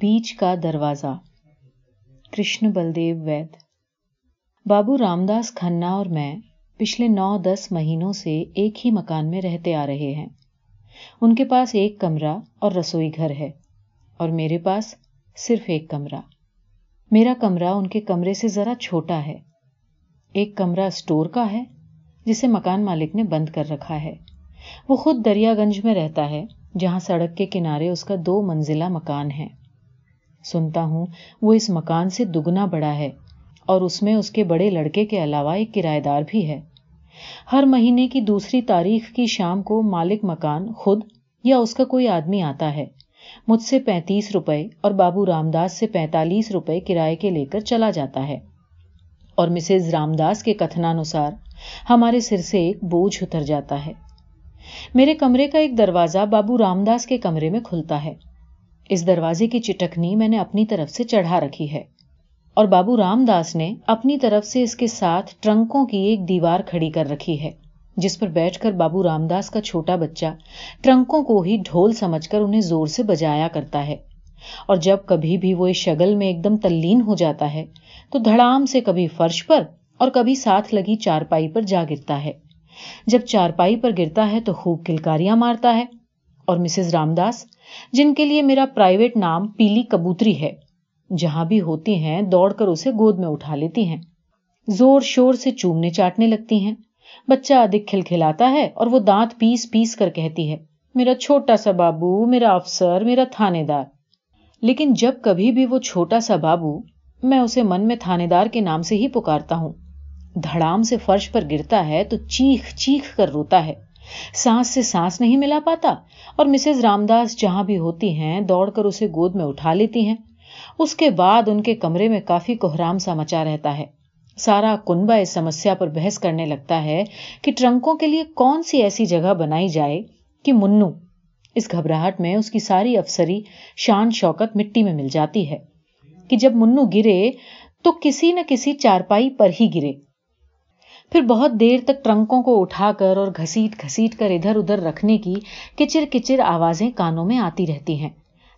بیچ کا دروازہ۔ کرشن بلدیو وید۔ بابو رام داس کھنہ اور میں پچھلے نو دس مہینوں سے ایک ہی مکان میں رہتے آ رہے ہیں۔ ان کے پاس ایک کمرہ اور رسوئی گھر ہے اور میرے پاس صرف ایک کمرہ۔ میرا کمرہ ان کے کمرے سے ذرا چھوٹا ہے۔ ایک کمرہ اسٹور کا ہے جسے مکان مالک نے بند کر رکھا ہے۔ وہ خود دریا گنج میں رہتا ہے جہاں سڑک کے کنارے اس کا دو منزلہ مکان ہے۔ سنتا ہوں، وہ اس مکان سے دگنا بڑا ہے اور اس میں اس کے بڑے لڑکے کے علاوہ ایک کرایہ دار بھی ہے۔ ہر مہینے کی دوسری تاریخ کی شام کو مالک مکان خود یا اس کا کوئی آدمی آتا ہے۔ مجھ سے پینتیس روپے اور بابو رام داس سے پینتالیس روپے کرائے کے لے کر چلا جاتا ہے۔ اور مسز رام داس کے کتنانسار ہمارے سر سے ایک بوجھ اتر جاتا ہے۔ میرے کمرے کا ایک دروازہ بابو رام داس کے کمرے میں کھلتا ہے۔ اس دروازے کی چٹکنی میں نے اپنی طرف سے چڑھا رکھی ہے۔ اور بابو رام داس نے اپنی طرف سے اس کے ساتھ ٹرنکوں کی ایک دیوار کھڑی کر رکھی ہے، جس پر بیٹھ کر بابو رام داس کا چھوٹا بچہ ٹرنکوں کو ہی ڈھول سمجھ کر انہیں زور سے بجایا کرتا ہے۔ اور جب کبھی بھی وہ اس شگل میں ایک دم تلین ہو جاتا ہے، تو دھڑام سے کبھی فرش پر اور کبھی ساتھ لگی چارپائی پر جا گرتا ہے۔ جب چارپائی پر گرتا ہے تو خوب کلکاریاں مارتا ہے۔ اور مسز رام داس جن کے لیے میرا پرائیویٹ نام پیلی کبوتری ہے۔ جہاں بھی ہوتی ہیں، دوڑ کر اسے گود میں اٹھا لیتی ہیں۔ زور شور سے چومنے چاٹنے لگتی ہیں۔ بچہ ادھک کھل کھلاتا ہے اور وہ دانت پیس پیس کر کہتی ہے، میرا چھوٹا سا بابو، میرا افسر، میرا تھانے دار لیکن جب کبھی بھی وہ چھوٹا سا بابو، میں اسے من میں تھانے دار کے نام سے ہی پکارتا ہوں۔ دھڑام سے فرش پر گرتا ہے تو چیخ چیخ کر روتا ہے۔ سانس سے سانس نہیں ملا پاتا اور مسز رام داس جہاں بھی ہوتی ہیں دوڑ کر اسے گود میں اٹھا لیتی ہیں۔ اس کے بعد ان کے کمرے میں کافی کوحرام سا مچا رہتا ہے۔ سارا کنبا اس سمسیا پر بحث کرنے لگتا ہے کہ ٹرنکوں کے لیے کون سی ایسی جگہ بنائی جائے کہ منو، اس گھبراہٹ میں اس کی ساری افسری شان شوکت مٹی میں مل جاتی ہے کہ جب منو گرے تو کسی نہ کسی چارپائی پر ہی گرے۔ پھر بہت دیر تک ٹرنکوں کو اٹھا کر اور گھسیٹ گھسیٹ کر ادھر ادھر رکھنے کی کچر کچر آوازیں کانوں میں آتی رہتی ہیں۔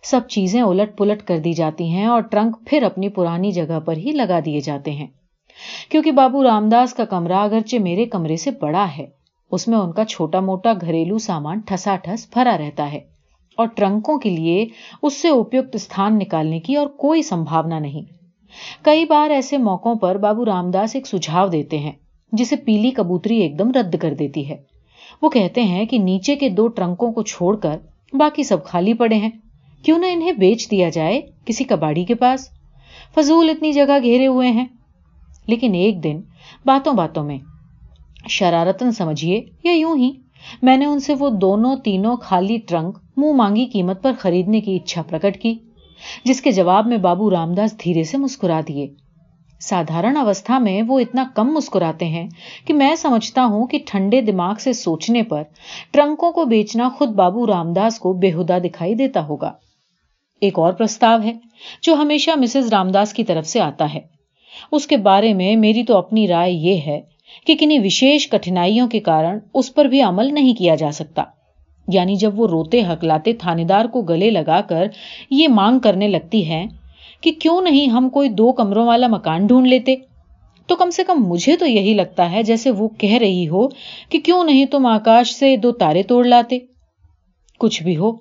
سب چیزیں الٹ پلٹ کر دی جاتی ہیں اور ٹرنک پھر اپنی پرانی جگہ پر ہی لگا دیے جاتے ہیں۔ کیونکہ بابو رام داس کا کمرہ اگرچہ میرے کمرے سے بڑا ہے، اس میں ان کا چھوٹا موٹا گھریلو سامان ٹھسا ٹھس بھرا رہتا ہے اور ٹرنکوں کے لیے اس سے اپیکت استھان نکالنے کی اور کوئی سمبھاونا نہیں۔ کئی بار ایسے موقعوں پر بابو رام داس ایک سجھاؤ دیتے ہیں۔ جسے پیلی کبوتری ایک دم رد کر دیتی ہے۔ وہ کہتے ہیں کہ نیچے کے دو ٹرنکوں کو چھوڑ کر باقی سب خالی پڑے ہیں۔ کیوں نہ انہیں بیچ دیا جائے کسی کباڑی کے پاس۔ فضول اتنی جگہ گھیرے ہوئے ہیں۔ لیکن ایک دن باتوں باتوں میں شرارتن سمجھیے یا یوں ہی میں نے ان سے وہ دونوں تینوں خالی ٹرنک منہ مانگی قیمت پر خریدنے کی اچھا پرکٹ کی، جس کے جواب میں بابو رام داس دھیرے سے مسکرا دیے۔ سادھارن اوستھا میں وہ اتنا کم مسکراتے ہیں کہ میں سمجھتا ہوں کہ ٹھنڈے دماغ سے سوچنے پر ٹرنکوں کو بیچنا خود بابو رام داس کو بےحدا دکھائی دیتا ہوگا۔ ایک اور پرستاو ہے جو ہمیشہ مسز رام داس کی طرف سے آتا ہے۔ اس کے بارے میں میری تو اپنی رائے یہ ہے کہ کنہیں وشیش کٹھنائیوں کے کارن اس پر بھی عمل نہیں کیا جا سکتا۔ یعنی جب وہ روتے حکلاتے تھانے دار کو گلے لگا کر یہ مانگ کرنے لگتی ہے کہ کیوں نہیں ہم کوئی دو کمروں والا مکان ڈھونڈ لیتے؟ تو کم سے کم مجھے تو یہی لگتا ہے جیسے وہ کہہ رہی ہو کہ کیوں نہیں تم آکاش سے دو تارے توڑ لاتے؟ کچھ بھی ہو،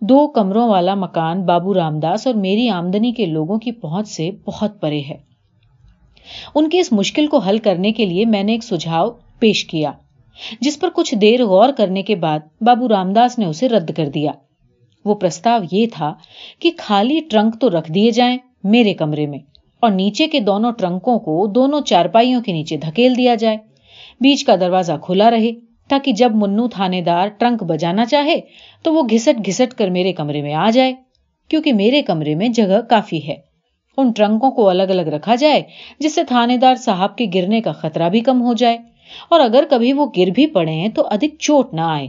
دو کمروں والا مکان بابو رام داس اور میری آمدنی کے لوگوں کی پہنچ سے بہت پرے ہے۔ ان کی اس مشکل کو حل کرنے کے لیے میں نے ایک سجھاؤ پیش کیا، جس پر کچھ دیر غور کرنے کے بعد بابو رام داس نے اسے رد کر دیا۔ وہ پرستاو یہ تھا کہ خالی ٹرنک تو رکھ دیے جائیں میرے کمرے میں اور نیچے کے دونوں ٹرنکوں کو دونوں چارپائیوں کے نیچے دھکیل دیا جائے۔ بیچ کا دروازہ کھلا رہے تاکہ جب منو تھانے دار ٹرنک بجانا چاہے تو وہ گھسٹ گھسٹ کر میرے کمرے میں آ جائے، کیونکہ میرے کمرے میں جگہ کافی ہے۔ ان ٹرنکوں کو الگ الگ رکھا جائے، جس سے تھانے دار صاحب کے گرنے کا خطرہ بھی کم ہو جائے۔ اور اگر کبھی وہ گر بھی پڑے تو ادھک چوٹ نہ آئے۔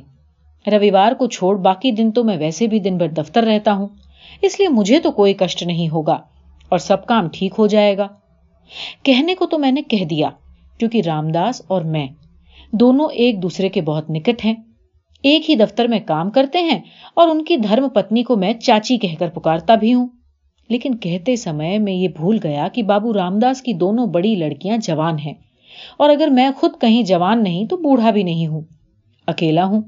رویوار کو چھوڑ باقی دن تو میں ویسے بھی دن بھر دفتر رہتا ہوں۔ اس لیے مجھے تو کوئی کشٹ نہیں ہوگا اور سب کام ٹھیک ہو جائے گا۔ کہنے کو تو میں نے کہہ دیا، کیونکہ رام داس اور میں دونوں ایک دوسرے کے بہت نکٹ ہیں۔ ایک ہی دفتر میں کام کرتے ہیں اور ان کی دھرم پتنی کو میں چاچی کہہ کر پکارتا بھی ہوں۔ لیکن کہتے سمے میں یہ بھول گیا کہ بابو رام داس کی دونوں بڑی لڑکیاں جوان ہیں۔ اور اگر میں خود کہیں جوان نہیں تو بوڑھا بھی نہیں ہوں۔ اکیلا ہوں۔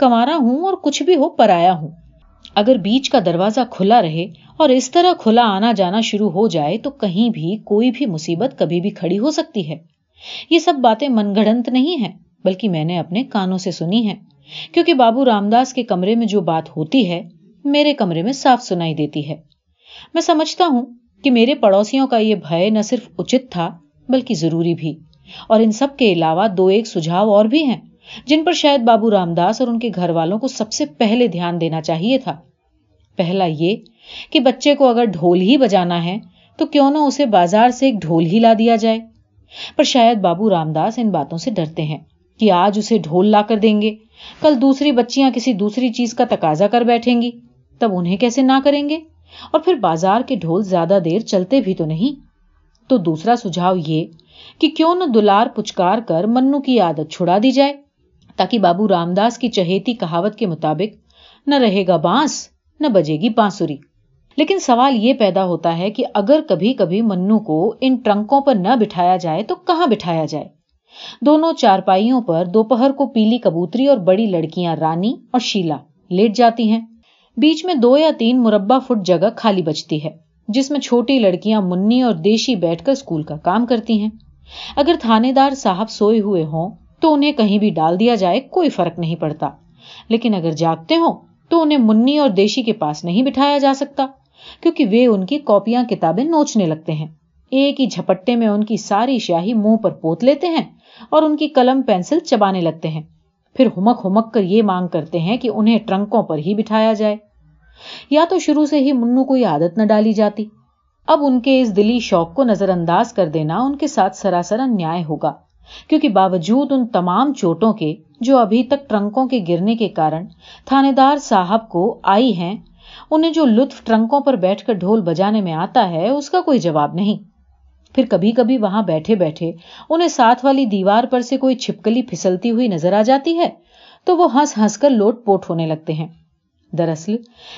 کمارا ہوں اور کچھ بھی ہو، پرایا ہوں۔ اگر بیچ کا دروازہ کھلا رہے اور اس طرح کھلا آنا جانا شروع ہو جائے تو کہیں بھی کوئی بھی مصیبت کبھی بھی کھڑی ہو سکتی ہے۔ یہ سب باتیں من گڑنت نہیں ہیں، بلکہ میں نے اپنے کانوں سے سنی ہے کیونکہ بابو رام داس کے کمرے میں جو بات ہوتی ہے، میرے کمرے میں صاف سنائی دیتی ہے۔ میں سمجھتا ہوں کہ میرے پڑوسیوں کا یہ بھے نہ صرف اچت تھا، بلکہ ضروری بھی۔ اور ان سب کے علاوہ دو ایک سجھاؤ اور بھی ہیں۔ جن پر شاید بابو رام داس اور ان کے گھر والوں کو سب سے پہلے دھیان دینا چاہیے تھا۔ پہلا یہ کہ بچے کو اگر ڈھول ہی بجانا ہے تو کیوں نہ اسے بازار سے ایک ڈھول ہی لا دیا جائے۔ پر شاید بابو رام داس ان باتوں سے ڈرتے ہیں کہ آج اسے ڈھول لا کر دیں گے، کل دوسری بچیاں کسی دوسری چیز کا تقاضا کر بیٹھیں گی، تب انہیں کیسے نہ کریں گے؟ اور پھر بازار کے ڈھول زیادہ دیر چلتے بھی تو نہیں۔ تو دوسرا سجھاؤ یہ کہ کیوں نہ دلار پچکار کر منو کی عادت چھڑا دی جائے۔ تاکہ بابو رام داس کی چہیتی کہاوت کے مطابق نہ رہے گا بانس، نہ بجے گی بانسری لیکن سوال یہ پیدا ہوتا ہے کہ اگر کبھی کبھی منو کو ان ٹرنکوں پر نہ بٹھایا جائے تو کہاں بٹھایا جائے؟ دونوں چارپائیوں پر دوپہر کو پیلی کبوتری اور بڑی لڑکیاں رانی اور شیلا لیٹ جاتی ہیں۔ بیچ میں دو یا تین مربع فٹ جگہ خالی بچتی ہے، جس میں چھوٹی لڑکیاں منی اور دیشی بیٹھ کر اسکول کا کام کرتی ہیں۔ اگر تھانے دار صاحب سوئے ہوئے ہوں تو انہیں کہیں بھی ڈال دیا جائے، کوئی فرق نہیں پڑتا۔ لیکن اگر جاگتے ہوں، تو انہیں منی اور دیشی کے پاس نہیں بٹھایا جا سکتا، کیونکہ وہ ان کی کاپیاں کتابیں نوچنے لگتے ہیں۔ ایک ہی جھپٹے میں ان کی ساری شاہی منہ پر پوت لیتے ہیں اور ان کی قلم پینسل چبانے لگتے ہیں۔ پھر ہمک ہمک کر یہ مانگ کرتے ہیں کہ انہیں ٹرنکوں پر ہی بٹھایا جائے۔ یا تو شروع سے ہی منو کوئی عادت نہ ڈالی جاتی۔ اب ان کے اس دلی شوق کو نظر انداز کر دینا ان کے ساتھ سراسر انیائے ہوگا۔ کیونکہ باوجود ان تمام چوٹوں کے جو ابھی تک ٹرنکوں کے گرنے کے کارن تھانے دار صاحب کو آئی ہیں، انہیں جو لطف ٹرنکوں پر بیٹھ کر ڈھول بجانے میں آتا ہے، اس کا کوئی جواب نہیں۔ پھر کبھی کبھی وہاں بیٹھے بیٹھے انہیں ساتھ والی دیوار پر سے کوئی چھپکلی پھسلتی ہوئی نظر آ جاتی ہے، تو وہ ہنس ہنس کر لوٹ پوٹ ہونے لگتے ہیں۔ دراصل،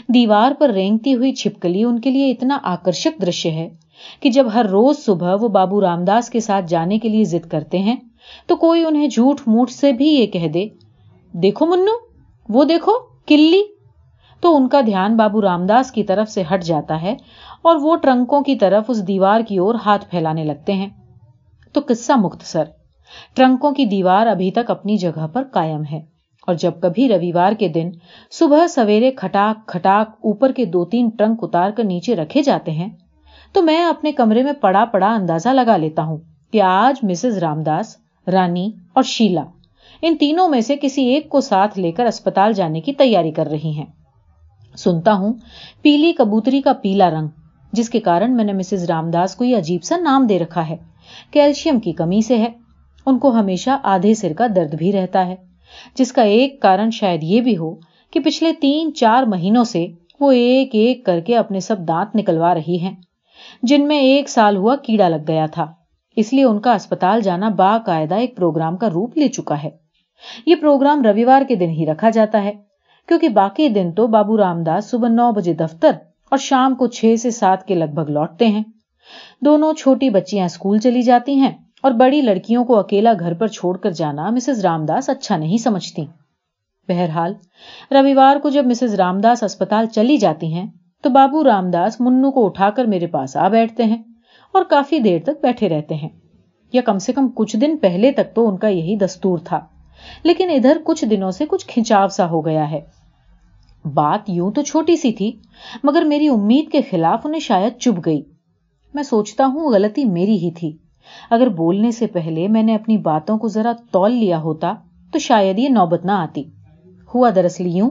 دیوار پر رینگتی ہوئی چھپکلی ان کے لیے اتنا آکرشک درشیہ ہے کہ جب ہر روز صبح وہ بابو رام داس کے ساتھ جانے کے لیے ضد کرتے ہیں، تو کوئی انہیں جھوٹ موٹ سے بھی یہ کہہ دے، دیکھو منو، وہ دیکھو، کلی. تو ان کا دھیان بابو رام داس کی طرف سے ہٹ جاتا ہے اور وہ ٹرنکوں کی طرف اس دیوار کی اور ہاتھ پھیلانے لگتے ہیں۔ تو قصہ مختصر، ٹرنکوں کی دیوار ابھی تک اپنی جگہ پر قائم ہے اور جب کبھی رویوار کے دن صبح سویرے کھٹاک کھٹاک اوپر کے دو تین ٹرنک اتار کر نیچے رکھے جاتے ہیں تو میں اپنے کمرے میں پڑا پڑا اندازہ لگا لیتا ہوں کہ آج مسز رام داس رانی اور شیلا ان تینوں میں سے کسی ایک کو ساتھ لے کر اسپتال جانے کی تیاری کر رہی ہیں۔ سنتا ہوں پیلی کبوتری کا پیلا رنگ، جس کے کارن میں نے مسز رام داس کو یہ عجیب سا نام دے رکھا ہے۔ کیلشیم کی کمی سے ہے۔ ان کو ہمیشہ آدھے سر کا درد بھی رہتا ہے، جس کا ایک کارن شاید یہ بھی ہو کہ پچھلے تین چار مہینوں سے وہ ایک ایک کر کے اپنے سب دانت نکلوا رہی ہیں۔ جن میں ایک سال ہوا کیڑا لگ گیا تھا۔ اس لیے ان کا اسپتال جانا باقاعدہ ایک پروگرام کا روپ لے چکا ہے۔ یہ پروگرام رویوار کے دن ہی رکھا جاتا ہے، کیونکہ باقی دن تو بابو رام داس صبح نو بجے دفتر اور شام کو چھ سے سات کے لگ بھگ لوٹتے ہیں۔ دونوں چھوٹی بچیاں اسکول چلی جاتی ہیں اور بڑی لڑکیوں کو اکیلا گھر پر چھوڑ کر جانا مسز رام داس اچھا نہیں سمجھتی۔ بہرحال، رویوار کو جب مسز رام داس اسپتال چلی جاتی ہیں تو بابو رام داس منو کو اٹھا کر میرے پاس آ بیٹھتے ہیں اور کافی دیر تک بیٹھے رہتے ہیں۔ یا کم سے کم کچھ دن پہلے تک تو ان کا یہی دستور تھا۔ لیکن ادھر کچھ دنوں سے کچھ کھنچاو سا ہو گیا ہے۔ بات یوں تو چھوٹی سی تھی، مگر میری امید کے خلاف انہیں شاید چپ گئی۔ میں سوچتا ہوں غلطی میری ہی تھی۔ اگر بولنے سے پہلے میں نے اپنی باتوں کو ذرا تول لیا ہوتا تو شاید یہ نوبت نہ آتی۔ ہوا دراصل یوں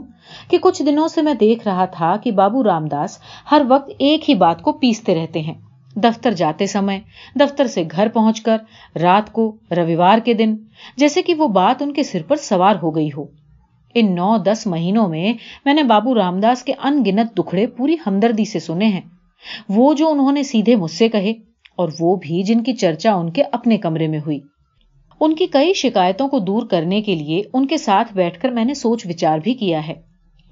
کہ کچھ دنوں سے میں دیکھ رہا تھا کہ بابو رام داس ہر وقت ایک ہی بات کو پیستے رہتے ہیں۔ دفتر جاتے سمے، دفتر سے گھر پہنچ کر، رات کو رویوار کے دن، جیسے کہ وہ بات ان کے سر پر سوار ہو گئی ہو۔ ان نو دس مہینوں میں میں نے بابو رام داس کے ان گنت دکھڑے پوری ہمدردی سے سنے ہیں۔ وہ جو انہوں نے سیدھے مجھ سے کہے اور وہ بھی جن کی چرچا ان کے اپنے کمرے میں ہوئی۔ ان کی کئی شکایتوں کو دور کرنے کے لیے ان کے ساتھ بیٹھ کر میں نے سوچ وچار بھی کیا ہے۔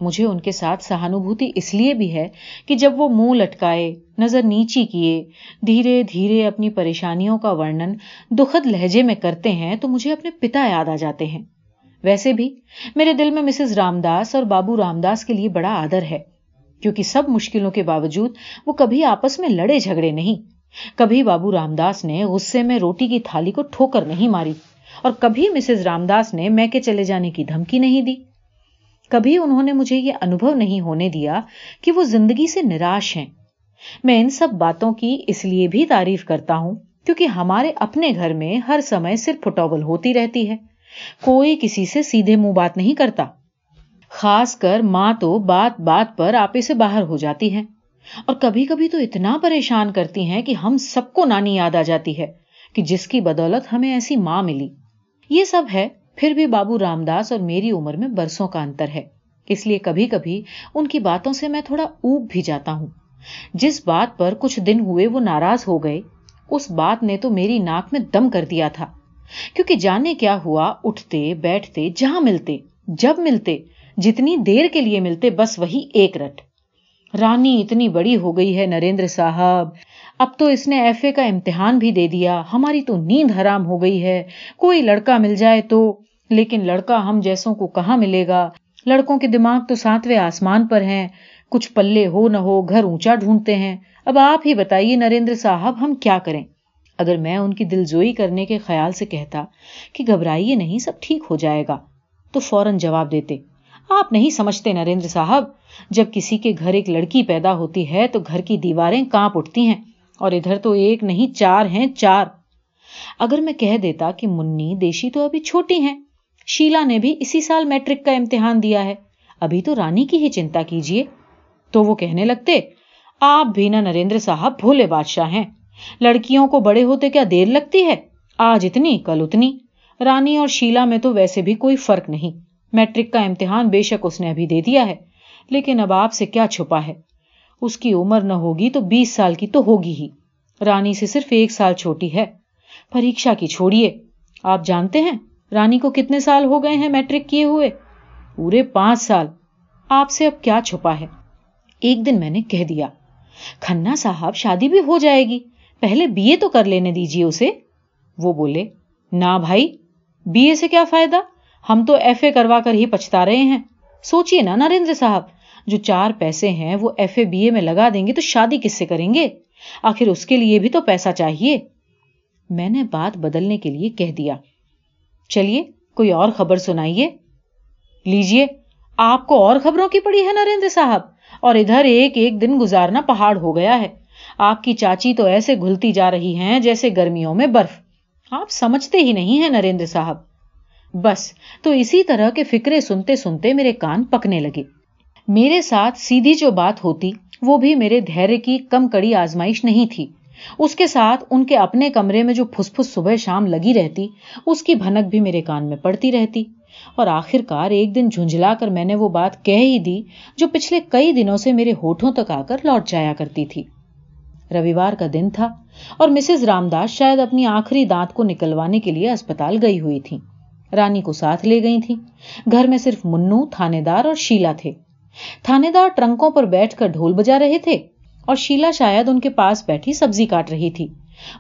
مجھے ان کے ساتھ سہانوبھوتی اس لیے بھی ہے کہ جب وہ منہ لٹکائے، نظر نیچی کیے، دھیرے دھیرے اپنی پریشانیوں کا ورنن دکھد لہجے میں کرتے ہیں تو مجھے اپنے پتا یاد آ جاتے ہیں۔ ویسے بھی میرے دل میں مسز رام داس اور بابو رام داس کے لیے بڑا آدر ہے، کیونکہ سب مشکلوں کے باوجود وہ کبھی آپس میں لڑے جھگڑے نہیں۔ کبھی بابو رام داس نے غصے میں روٹی کی تھالی کو ٹھوکر نہیں ماری اور کبھی مسز رام داس نے میں کے چلے جانے کی دھمکی نہیں دی۔ کبھی انہوں نے مجھے یہ انوبھو نہیں ہونے دیا کہ وہ زندگی سے نراش ہیں۔ میں ان سب باتوں کی اس لیے بھی تعریف کرتا ہوں کیونکہ ہمارے اپنے گھر میں ہر سمے صرف پھٹوبل ہوتی رہتی ہے۔ کوئی کسی سے سیدھے منہ بات نہیں کرتا۔ خاص کر ماں تو بات بات پر آپے سے باہر ہو جاتی ہے۔ اور کبھی کبھی تو اتنا پریشان کرتی ہیں کہ ہم سب کو نانی یاد آ جاتی ہے کہ جس کی بدولت ہمیں ایسی ماں ملی۔ یہ سب ہے، پھر بھی بابو رام داس اور میری عمر میں برسوں کا انتر ہے۔ اس لیے کبھی کبھی ان کی باتوں سے میں تھوڑا اوب بھی جاتا ہوں۔ جس بات پر کچھ دن ہوئے وہ ناراض ہو گئے، اس بات نے تو میری ناک میں دم کر دیا تھا۔ کیونکہ جانے کیا ہوا، اٹھتے، بیٹھتے، جہاں ملتے، جب ملتے، جتنی دیر کے لیے ملتے، بس وہی ایک رٹ۔ رانی اتنی بڑی ہو گئی ہے نریندر صاحب۔ اب تو اس نے ایف اے کا امتحان بھی دے دیا۔ ہماری تو نیند حرام ہو گئی ہے۔ کوئی لڑکا مل جائے تو۔ لیکن لڑکا ہم جیسوں کو کہاں ملے گا؟ لڑکوں کے دماغ تو ساتویں آسمان پر ہیں۔ کچھ پلے ہو نہ ہو، گھر اونچا ڈھونڈتے ہیں۔ اب آپ ہی بتائیے نریندر صاحب، ہم کیا کریں؟ اگر میں ان کی دل زوئی کرنے کے خیال سے کہتا کہ گھبرائیے نہیں، سب ٹھیک ہو جائے گا، تو فوراً جواب دیتے۔ آپ نہیں سمجھتے نریندر صاحب۔ جب کسی کے گھر ایک لڑکی پیدا ہوتی ہے تو گھر کی دیواریں کانپ اٹھتی ہیں اور ادھر تو ایک نہیں، چار ہیں، چار۔ اگر میں کہہ دیتا کہ منی دیشی تو ابھی چھوٹی ہیں۔ شیلا نے بھی اسی سال میٹرک کا امتحان دیا ہے۔ ابھی تو رانی کی ہی چنتا کیجیے تو وہ کہنے لگتے، آپ بھی نہ نریندر صاحب بھولے بادشاہ ہیں۔ لڑکیوں کو بڑے ہوتے کیا دیر لگتی ہے؟ آج اتنی، کل اتنی۔ رانی اور شیلا میں تو ویسے بھی کوئی فرق نہیں۔ میٹرک کا امتحان بے شک اس نے ابھی دے دیا ہے، لیکن اب آپ سے کیا چھپا ہے؟ اس کی عمر نہ ہوگی تو بیس سال کی تو ہوگی ہی۔ رانی سے صرف ایک سال چھوٹی ہے۔ پریشا کی چھوڑیے۔ آپ جانتے ہیں رانی کو کتنے سال ہو گئے ہیں میٹرک کیے ہوئے؟ پورے پانچ سال۔ آپ سے اب کیا چھپا ہے؟ ایک دن میں نے کہہ دیا کھنا صاحب شادی بھی ہو جائے گی۔ پہلے بی اے تو کر لینے دیجیے اسے۔ وہ بولے، نہ بھائی، بی اے سے کیا فائدہ؟ ہم تو ایف اے کروا کر ہی پچھتا رہے ہیں۔ سوچیے نا نریندر صاحب، جو چار پیسے ہیں وہ ایف اے بی اے میں لگا دیں گے تو شادی کس سے کریں گے؟ آخر اس کے لیے بھی تو پیسہ چاہیے۔ میں نے بات بدلنے کے لیے کہہ دیا۔ چلیے، کوئی اور خبر سنائیے۔ لیجیے آپ کو اور خبروں کی پڑی ہے نریندر صاحب، اور ادھر ایک ایک دن گزارنا پہاڑ ہو گیا ہے۔ آپ کی چاچی تو ایسے گھلتی جا رہی ہیں جیسے گرمیوں میں برف۔ آپ سمجھتے ہی نہیں ہیں نریندر صاحب۔ بس۔ تو اسی طرح کے فکرے سنتے سنتے میرے کان پکنے لگے۔ میرے ساتھ سیدھی جو بات ہوتی، وہ بھی میرے دھیرے کی کم کڑی آزمائش نہیں تھی۔ اس کے ساتھ ان کے اپنے کمرے میں جو پھس پھس صبح شام لگی رہتی، اس کی بھنک بھی میرے کان میں پڑتی رہتی۔ اور آخر کار ایک دن جھنجلا کر میں نے وہ بات کہہ ہی دی، جو پچھلے کئی دنوں سے میرے ہوٹوں تک آ کر لوٹ جایا کرتی تھی۔ رویوار کا دن تھا اور مسز رام داس شاید اپنی آخری دانت کو نکلوانے کے لیے اسپتال گئی ہوئی تھی رانی کو ساتھ لے گئی تھی گھر میں صرف منو تھانے دار اور شیلا تھے۔ تھانے دار ٹرنکوں پر بیٹھ کر ڈھول بجا رہے تھے اور شیلا شاید ان کے پاس بیٹھی سبزی کاٹ رہی تھی۔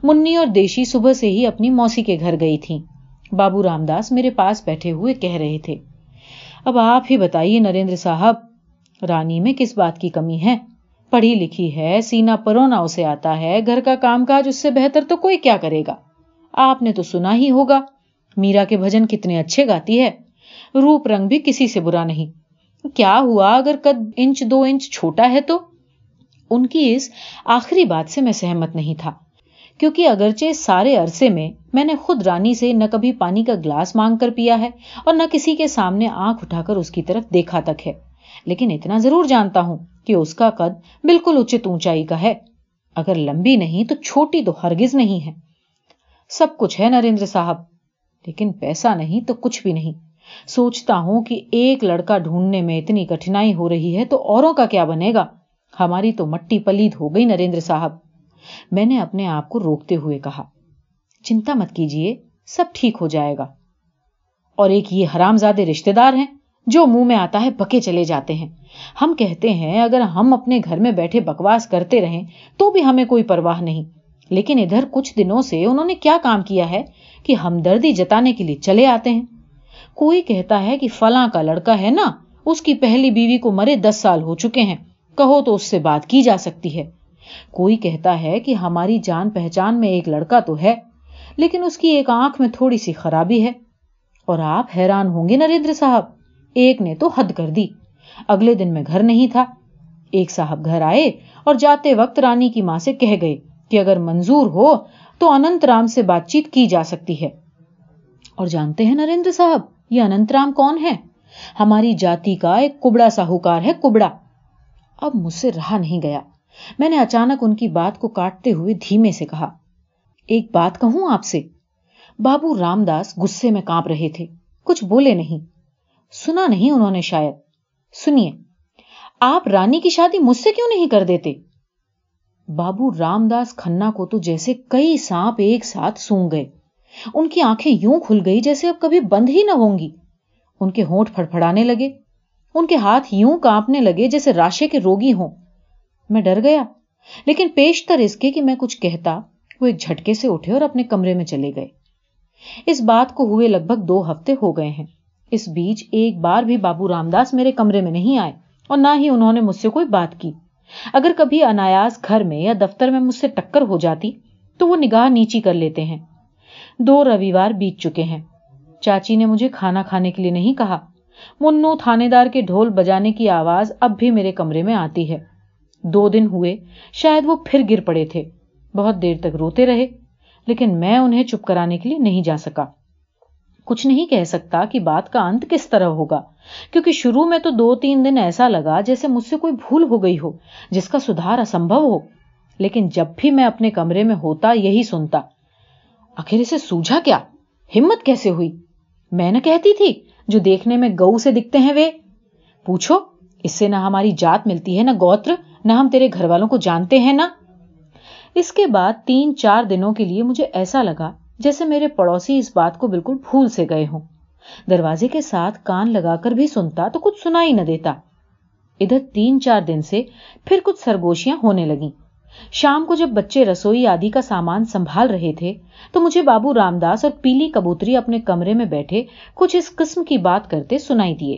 منی اور دیشی صبح سے ہی اپنی موسی کے گھر گئی تھی بابو رام داس میرے پاس بیٹھے ہوئے کہہ رہے تھے۔ اب آپ ہی بتائیے نریندر صاحب، رانی میں کس بات کی کمی ہے؟ پڑھی لکھی ہے، سینا پرونا اسے آتا ہے، گھر کا کام کاج اس سے بہتر تو کوئی کیا کرے گا؟ آپ نے تو سنا ہی ہوگا۔ میرا کے بھجن کتنے اچھے گاتی ہے۔ روپ رنگ بھی کسی سے برا نہیں۔ کیا ہوا اگر قد انچ دو انچ چھوٹا ہے تو؟ ان کی اس آخری بات سے میں سہمت نہیں تھا، کیونکہ اگرچہ سارے عرصے میں میں نے خود رانی سے نہ کبھی پانی کا گلاس مانگ کر پیا ہے اور نہ کسی کے سامنے آنکھ اٹھا کر اس کی طرف دیکھا تک ہے، لیکن اتنا ضرور جانتا ہوں کہ اس کا قد بالکل اچت اونچائی کا ہے۔ اگر لمبی نہیں تو چھوٹی تو ہرگز نہیں ہے۔ سب کچھ ہے نریندر صاحب۔ لیکن پیسہ نہیں تو کچھ بھی نہیں۔ سوچتا ہوں کہ ایک لڑکا ڈھونڈنے میں اتنی کٹھنائی ہو رہی ہے تو اوروں کا کیا بنے گا؟ ہماری تو مٹی پلید ہو گئی نریندر صاحب۔ میں نے اپنے آپ کو روکتے ہوئے کہا، چنتا مت کیجیے سب ٹھیک ہو جائے گا۔ اور ایک یہ حرام زادے رشتے دار ہیں جو منہ میں آتا ہے بکے چلے جاتے ہیں۔ ہم کہتے ہیں، اگر ہم اپنے گھر میں بیٹھے بکواس کرتے رہیں تو بھی ہمیں کوئی پرواہ نہیں۔ لیکن ادھر کچھ دنوں سے انہوں نے کیا کام کیا ہے کہ ہمدردی جتانے کے لیے چلے آتے ہیں۔ کوئی کہتا ہے کہ فلاں کا لڑکا ہے نا، اس کی پہلی بیوی کو مرے دس سال ہو چکے ہیں۔ کہو تو اس سے بات کی جا سکتی ہے۔ کوئی کہتا ہے کہ ہماری جان پہچان میں ایک لڑکا تو ہے، لیکن اس کی ایک آنکھ میں تھوڑی سی خرابی ہے۔ اور آپ حیران ہوں گے نریندر صاحب، ایک نے تو حد کر دی۔ اگلے دن میں گھر نہیں تھا۔ ایک صاحب گھر آئے اور جاتے وقت رانی کی ماں سے کہہ گئے کہ اگر منظور ہو تو اننت رام سے بات چیت کی جا سکتی ہے۔ اور جانتے ہیں نریندر صاحب، یہ اننت رام کون ہے؟ ہماری جاتی کا ایک کبڑا ساہوکار ہے، کبڑا۔ اب مجھ سے رہا نہیں گیا۔ میں نے اچانک ان کی بات کو کاٹتے ہوئے دھیمے سے کہا، ایک بات کہوں آپ سے؟ بابو رام داس گسے میں کانپ رہے تھے۔ کچھ بولے نہیں۔ سنا نہیں انہوں نے شاید۔ سنیے، آپ رانی کی شادی مجھ سے کیوں نہیں کر دیتے؟ بابو رام داس کھنا کو تو جیسے کئی سانپ ایک ساتھ سونگ گئے۔ ان کی آنکھیں یوں کھل گئی جیسے اب کبھی بند ہی نہ ہوں گی۔ ان کے ہونٹ پھڑپڑانے لگے۔ ان کے ہاتھ یوں کانپنے لگے جیسے راشے کے روگی ہوں۔ میں ڈر گیا، لیکن پیشتر اس کے کہ میں کچھ کہتا۔ وہ ایک جھٹکے سے اٹھے اور اپنے کمرے میں چلے گئے۔ اس بات کو ہوئے لگ بھگ دو ہفتے ہو گئے ہیں۔ اس بیچ ایک بار بھی بابو رام داس میرے کمرے میں نہیں آئے اور نہ ہی انہوں نے مجھ سے کوئی بات کی۔ اگر کبھی انایاس گھر میں یا دفتر میں مجھ سے ٹکر ہو جاتی تو وہ نگاہ نیچی کر لیتے ہیں۔ دو رویوار بیت چکے ہیں۔ چاچی نے مجھے کھانا کھانے کے لیے نہیں کہا۔ منو تھانے دار کے ڈھول بجانے کی آواز اب بھی میرے کمرے میں آتی ہے۔ دو دن ہوئے، شاید وہ پھر گر پڑے تھے۔ بہت دیر تک روتے رہے، لیکن میں انہیں چپ کرانے کے لیے نہیں جا سکا۔ کچھ نہیں کہہ سکتا کہ بات کا انت کس طرح ہوگا، کیونکہ شروع میں تو دو تین دن ایسا لگا جیسے مجھ سے کوئی بھول ہو گئی ہو، جس کا سدھار اسمبھو ہو۔ لیکن جب بھی میں اپنے کمرے میں ہوتا یہی سنتا۔ آخر اسے سوجھا کیا؟ ہمت کیسے ہوئی؟ میں نہ کہتی تھی جو دیکھنے میں گو سے دکھتے ہیں وہ پوچھو، اس سے نہ ہماری جات ملتی ہے نہ گوتر، نہ ہم تیرے گھر والوں کو جانتے ہیں نا؟ اس کے بعد تین چار دنوں کے لیے مجھے ایسا لگا جیسے میرے پڑوسی اس بات کو بالکل بھول سے گئے ہوں۔ دروازے کے ساتھ کان لگا کر بھی سنتا تو کچھ سنا ہی نہ دیتا۔ ادھر تین چار دن سے پھر کچھ سرگوشیاں ہونے لگی شام کو جب بچے رسوئی آدی کا سامان سنبھال رہے تھے تو مجھے بابو رام داس اور پیلی کبوتری اپنے کمرے میں بیٹھے کچھ اس قسم کی بات کرتے سنائی دیے۔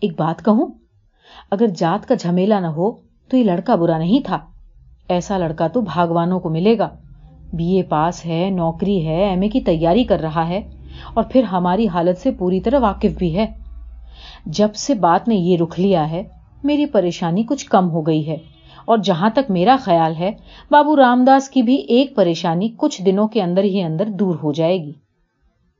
ایک بات کہوں؟ اگر جات کا جھمیلا نہ ہو تو یہ لڑکا برا نہیں تھا۔ ایسا لڑکا تو بھاگوانوں کو ملے گا۔ بی اے پاس ہے، نوکری ہے، ایم اے کی تیاری کر رہا ہے اور پھر ہماری حالت سے پوری طرح واقف بھی ہے۔ جب سے بات نے یہ رخ لیا ہے، میری پریشانی کچھ کم ہو گئی ہے اور جہاں تک میرا خیال ہے، بابو رام داس کی بھی ایک پریشانی کچھ دنوں کے اندر ہی اندر دور ہو جائے گی۔